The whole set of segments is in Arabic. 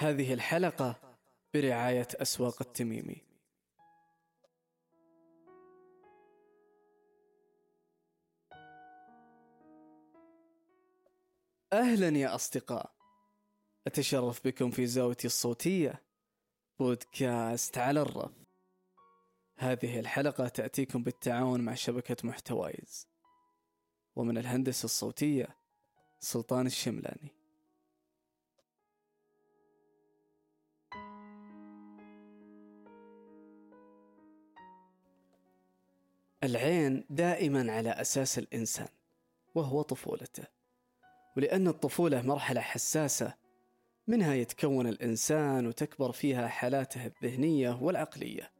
هذه الحلقة برعاية أسواق التميمي. أهلا يا أصدقاء. أتشرف بكم في زاويتي الصوتية بودكاست على الرف. هذه الحلقة تأتيكم بالتعاون مع شبكة محتوايز. ومن الهندسة الصوتية سلطان الشملاني. العين دائما على أساس الإنسان وهو طفولته ولأن الطفولة مرحلة حساسة منها يتكون الإنسان وتكبر فيها حالاته الذهنية والعقلية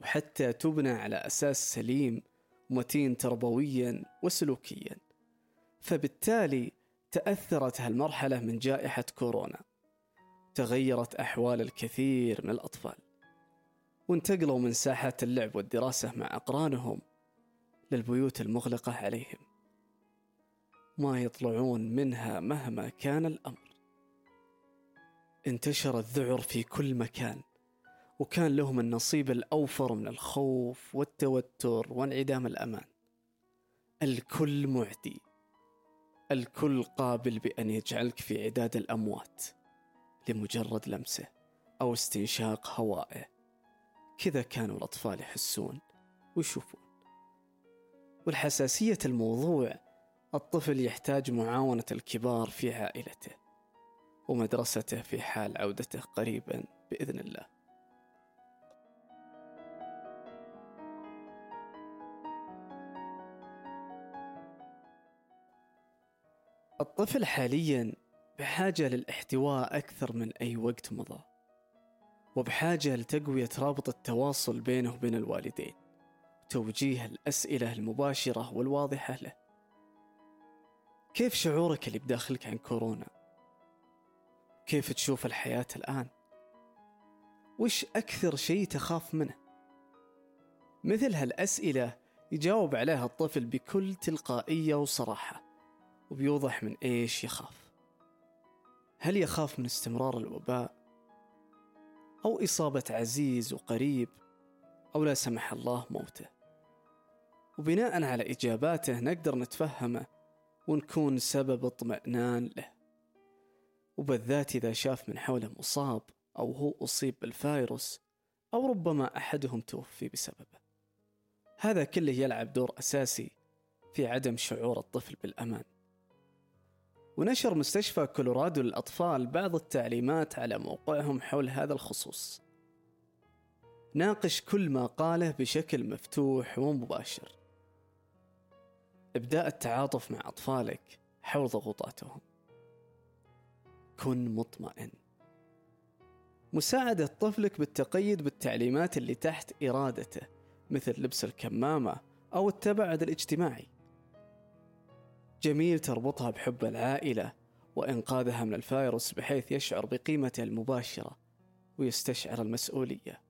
وحتى تبنى على أساس سليم ومتين تربويا وسلوكيا. فبالتالي تأثرت هالمرحلة من جائحة كورونا تغيرت أحوال الكثير من الأطفال. وانتقلوا من ساحات اللعب والدراسة مع أقرانهم للبيوت المغلقة عليهم. ما يطلعون منها مهما كان الأمر. انتشر الذعر في كل مكان وكان لهم النصيب الأوفر من الخوف والتوتر وانعدام الأمان. الكل معدي الكل قابل بأن يجعلك في عداد الأموات لمجرد لمسه أو استنشاق هوائه. كذا كانوا الأطفال يحسون ويشوفون. والحساسية الموضوع الطفل يحتاج معاونة الكبار في عائلته ومدرسته في حال عودته قريبا بإذن الله. الطفل حاليا بحاجة للاحتواء أكثر من أي وقت مضى. وبحاجة لتقوية رابط التواصل بينه وبين الوالدين وتوجيه الأسئلة المباشرة والواضحة له كيف شعورك اللي بداخلك عن كورونا؟ كيف تشوف الحياة الآن؟ وش أكثر شيء تخاف منه؟ مثل هالأسئلة يجاوب عليها الطفل بكل تلقائية وصراحة وبيوضح من إيش يخاف هل يخاف من استمرار الوباء أو إصابة عزيز وقريب أو لا سمح الله موته. وبناء على إجاباته نقدر نتفهمه ونكون سبب اطمئنان له. وبالذات إذا شاف من حوله مصاب أو هو أصيب بالفيروس أو ربما أحدهم توفي بسببه. هذا كله يلعب دور أساسي في عدم شعور الطفل بالأمان. ونشر مستشفى كولورادو للأطفال بعض التعليمات على موقعهم حول هذا الخصوص. ناقش كل ما قاله بشكل مفتوح ومباشر. إبداء التعاطف مع أطفالك حول ضغوطاتهم. كن مطمئن. مساعدة طفلك بالتقيد بالتعليمات اللي تحت إرادته مثل لبس الكمامة أو التباعد الاجتماعي. جميل تربطها بحب العائلة وإنقاذها من الفيروس بحيث يشعر بقيمته المباشرة ويستشعر المسؤولية.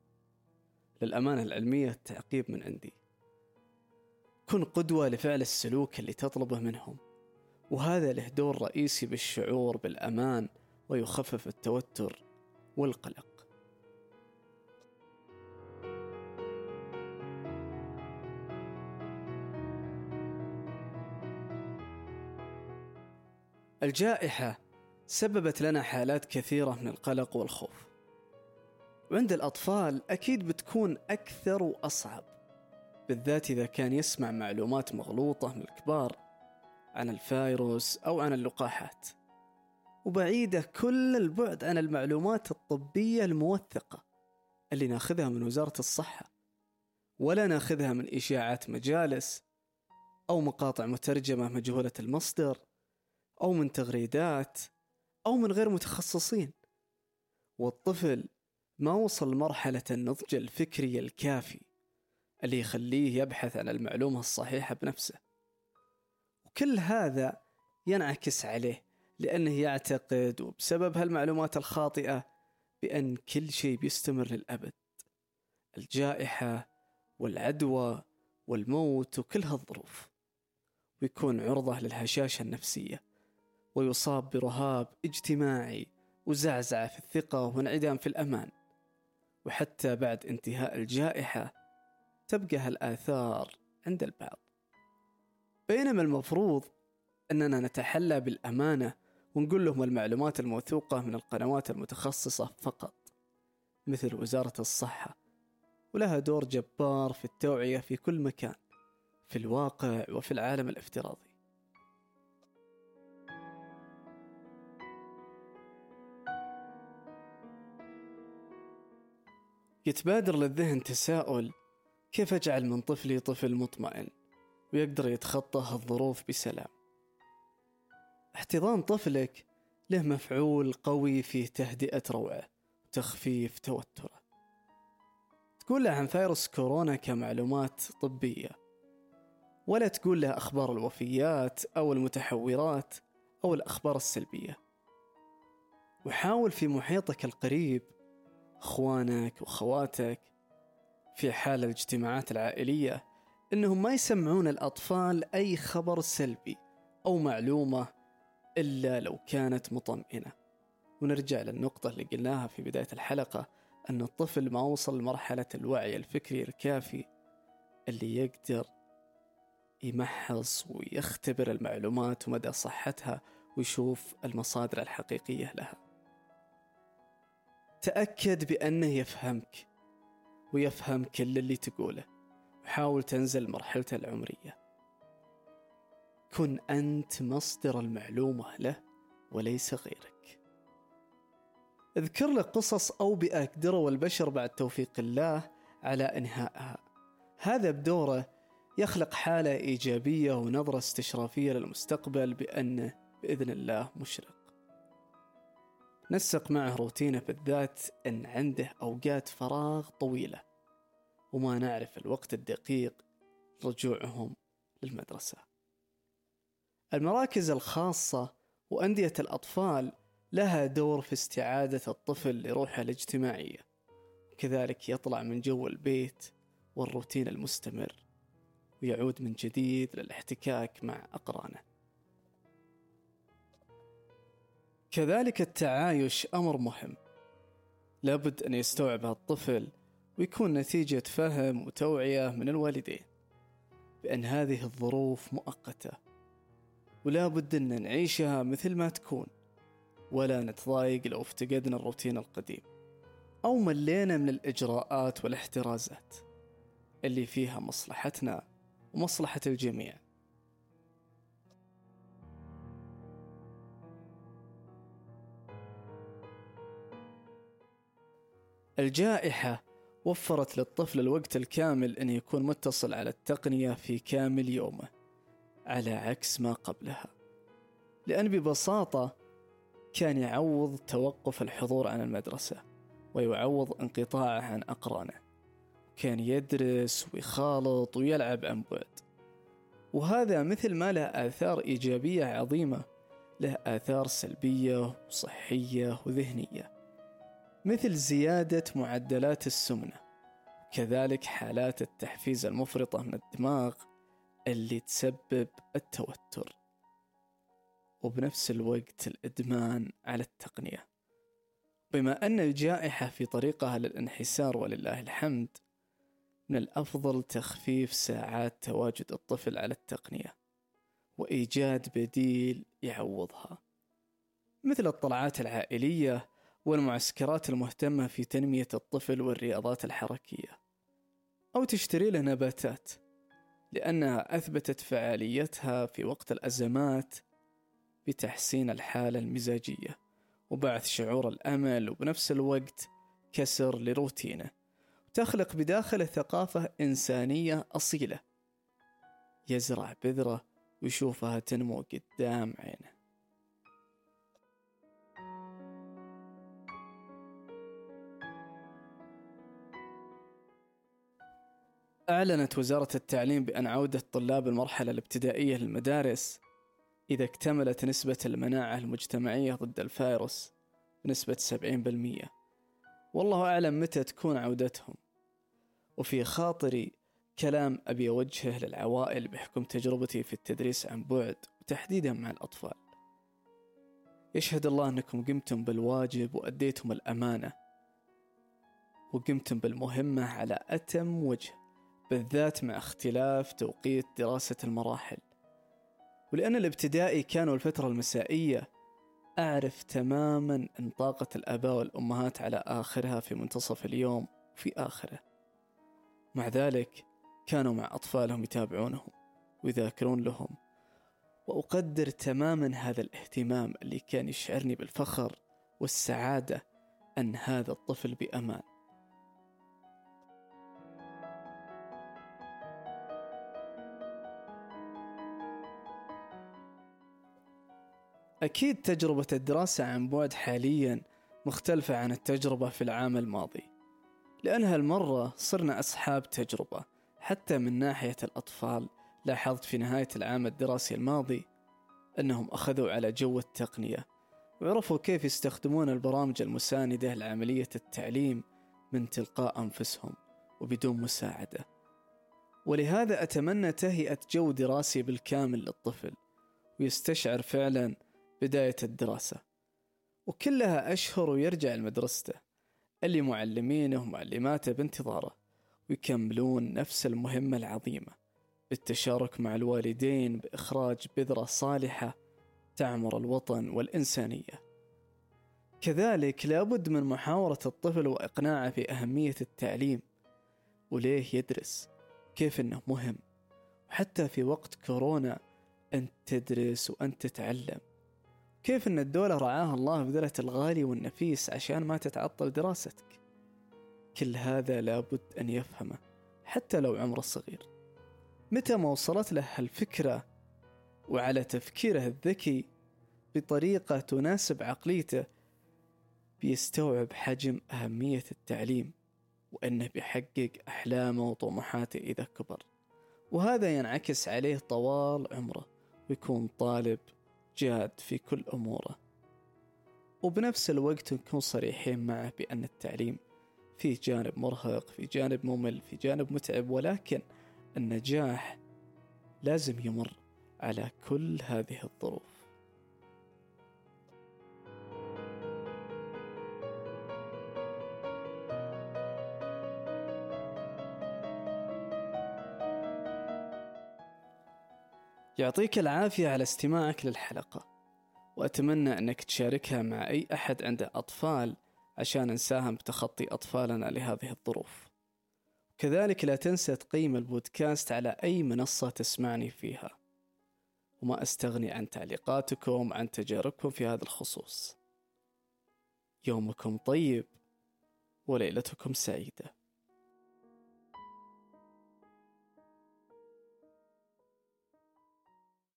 للأمانة العلمية التعقيب من عندي. كن قدوة لفعل السلوك اللي تطلبه منهم وهذا له دور رئيسي بالشعور بالأمان ويخفف التوتر والقلق. الجائحة سببت لنا حالات كثيرة من القلق والخوف. وعند الأطفال أكيد بتكون أكثر وأصعب بالذات إذا كان يسمع معلومات مغلوطة من الكبار عن الفيروس أو عن اللقاحات. وبعيدة كل البعد عن المعلومات الطبية الموثقة اللي ناخذها من وزارة الصحة ولا ناخذها من إشاعات مجالس أو مقاطع مترجمة مجهولة المصدر. أو من تغريدات أو من غير متخصصين. والطفل ما وصل لمرحلة النضج الفكري الكافي اللي يخليه يبحث عن المعلومة الصحيحة بنفسه. وكل هذا ينعكس عليه لأنه يعتقد وبسبب هالمعلومات الخاطئة بأن كل شيء بيستمر للأبد. الجائحة والعدوى والموت وكل هالظروف. ويكون عرضة للهشاشة النفسية. ويصاب برهاب اجتماعي وزعزعة في الثقة وانعدام في الأمان. وحتى بعد انتهاء الجائحة تبقى هالآثار عند البعض. بينما المفروض أننا نتحلى بالأمانة ونقول لهم المعلومات الموثوقة من القنوات المتخصصة فقط مثل وزارة الصحة ولها دور جبار في التوعية في كل مكان في الواقع وفي العالم الافتراضي. يتبادر للذهن تساؤل كيف أجعل من طفلي طفل مطمئن؟ ويقدر يتخطى هالظروف بسلام. احتضان طفلك له مفعول قوي في تهدئة روعه وتخفيف توتره. تقول له عن فيروس كورونا كمعلومات طبية ولا تقول له أخبار الوفيات أو المتحورات أو الأخبار السلبية. وحاول في محيطك القريب أخوانك وأخواتك في حال الاجتماعات العائلية أنهم ما يسمعون الأطفال أي خبر سلبي أو معلومة إلا لو كانت مطمئنة. ونرجع للنقطة اللي قلناها في بداية الحلقة أن الطفل ما وصل لمرحلة الوعي الفكري الكافي اللي يقدر يمحص ويختبر المعلومات ومدى صحتها ويشوف المصادر الحقيقية لها. تأكد بأنه يفهمك ويفهم كل اللي تقوله. وحاول تنزل مرحلته العمرية. كن أنت مصدر المعلومة له وليس غيرك. اذكر له قصص أوبئة قدروا البشر بعد توفيق الله على إنهائها. هذا بدوره يخلق حالة إيجابية ونظرة استشرافية للمستقبل بأنه بإذن الله مشرق. نسق معه روتينه بالذات أن عنده أوقات فراغ طويلة وما نعرف الوقت الدقيق رجوعهم للمدرسة. المراكز الخاصة وأندية الأطفال لها دور في استعادة الطفل لروحه الاجتماعية كذلك يطلع من جو البيت والروتين المستمر ويعود من جديد للاحتكاك مع أقرانه. كذلك التعايش أمر مهم. لابد أن يستوعب الطفل ويكون نتيجة فهم وتوعية من الوالدين بأن هذه الظروف مؤقتة ولا بد أن نعيشها مثل ما تكون ولا نتضايق لو افتقدنا الروتين القديم أو ملينا من الإجراءات والاحترازات اللي فيها مصلحتنا ومصلحة الجميع. الجائحة وفرت للطفل الوقت الكامل أن يكون متصل على التقنية في كامل يومه على عكس ما قبلها. لأن ببساطة كان يعوض توقف الحضور عن المدرسة ويعوض انقطاعه عن أقرانه. كان يدرس ويخالط ويلعب عن بعد. وهذا مثل ما له آثار إيجابية عظيمة له آثار سلبية وصحية وذهنية. مثل زيادة معدلات السمنة. كذلك حالات التحفيز المفرطة من الدماغ اللي تسبب التوتر. وبنفس الوقت الإدمان على التقنية. بما أن الجائحة في طريقها للانحسار ولله الحمد من الأفضل تخفيف ساعات تواجد الطفل على التقنية وإيجاد بديل يعوضها. مثل الطلعات العائلية والمعسكرات المهتمة في تنمية الطفل والرياضات الحركية. أو تشتري له نباتات لأنها أثبتت فعاليتها في وقت الأزمات بتحسين الحالة المزاجية وبعث شعور الأمل وبنفس الوقت كسر لروتينه. وتخلق بداخله ثقافة إنسانية أصيلة. يزرع بذرة ويشوفها تنمو قدام عينه. أعلنت وزارة التعليم بأن عودة طلاب المرحلة الابتدائية للمدارس إذا اكتملت نسبة المناعة المجتمعية ضد الفيروس بنسبة 70% والله أعلم متى تكون عودتهم. وفي خاطري كلام أبي أوجهه للعوائل بحكم تجربتي في التدريس عن بعد وتحديدا مع الأطفال. يشهد الله أنكم قمتم بالواجب وأديتم الأمانة. وقمتم بالمهمة على أتم وجه. بالذات مع اختلاف توقيت دراسة المراحل. ولأن الابتدائي كانوا الفترة المسائية أعرف تماما أن طاقة الآباء والأمهات على آخرها في منتصف اليوم وفي آخره. مع ذلك كانوا مع أطفالهم يتابعونهم ويذاكرون لهم. وأقدر تماما هذا الاهتمام اللي كان يشعرني بالفخر والسعادة أن هذا الطفل بأمان. أكيد تجربة الدراسة عن بعد حاليا مختلفة عن التجربة في العام الماضي لأن هالمرة صرنا أصحاب تجربة حتى من ناحية الأطفال. لاحظت في نهاية العام الدراسي الماضي أنهم أخذوا على جو التقنية وعرفوا كيف يستخدمون البرامج المساندة لعملية التعليم من تلقاء أنفسهم وبدون مساعدة. ولهذا أتمنى تهيئة جو دراسي بالكامل للطفل ويستشعر فعلا بداية الدراسة. وكلها أشهر ويرجع لمدرسته اللي معلمينه ومعلماته بانتظاره. ويكملون نفس المهمة العظيمة. بالتشارك مع الوالدين بإخراج بذرة صالحة تعمر الوطن والإنسانية. كذلك لابد من محاورة الطفل وإقناعه بأهمية التعليم. وليه يدرس؟ كيف أنه مهم؟ وحتى في وقت كورونا أنت تدرس وأنت تتعلم. كيف أن الدولة رعاها الله بذلة الغالي والنفيس عشان ما تتعطل دراستك؟ كل هذا لابد أن يفهمه حتى لو عمره صغير. متى ما وصلت له هالفكرة وعلى تفكيره الذكي بطريقة تناسب عقليته بيستوعب حجم أهمية التعليم وأنه بيحقق أحلامه وطموحاته إذا كبر. وهذا ينعكس عليه طوال عمره ويكون طالب جاد في كل أموره. وبنفس الوقت نكون صريحين معه بأن التعليم فيه جانب مرهق في جانب ممل في جانب متعب ولكن النجاح لازم يمر على كل هذه الظروف. يعطيك العافية على استماعك للحلقة وأتمنى أنك تشاركها مع أي أحد عنده أطفال عشان نساهم بتخطي أطفالنا لهذه الظروف. كذلك لا تنسى تقيم البودكاست على أي منصة تسمعني فيها. وما أستغني عن تعليقاتكم عن تجاربكم في هذا الخصوص. يومكم طيب وليلتكم سعيدة.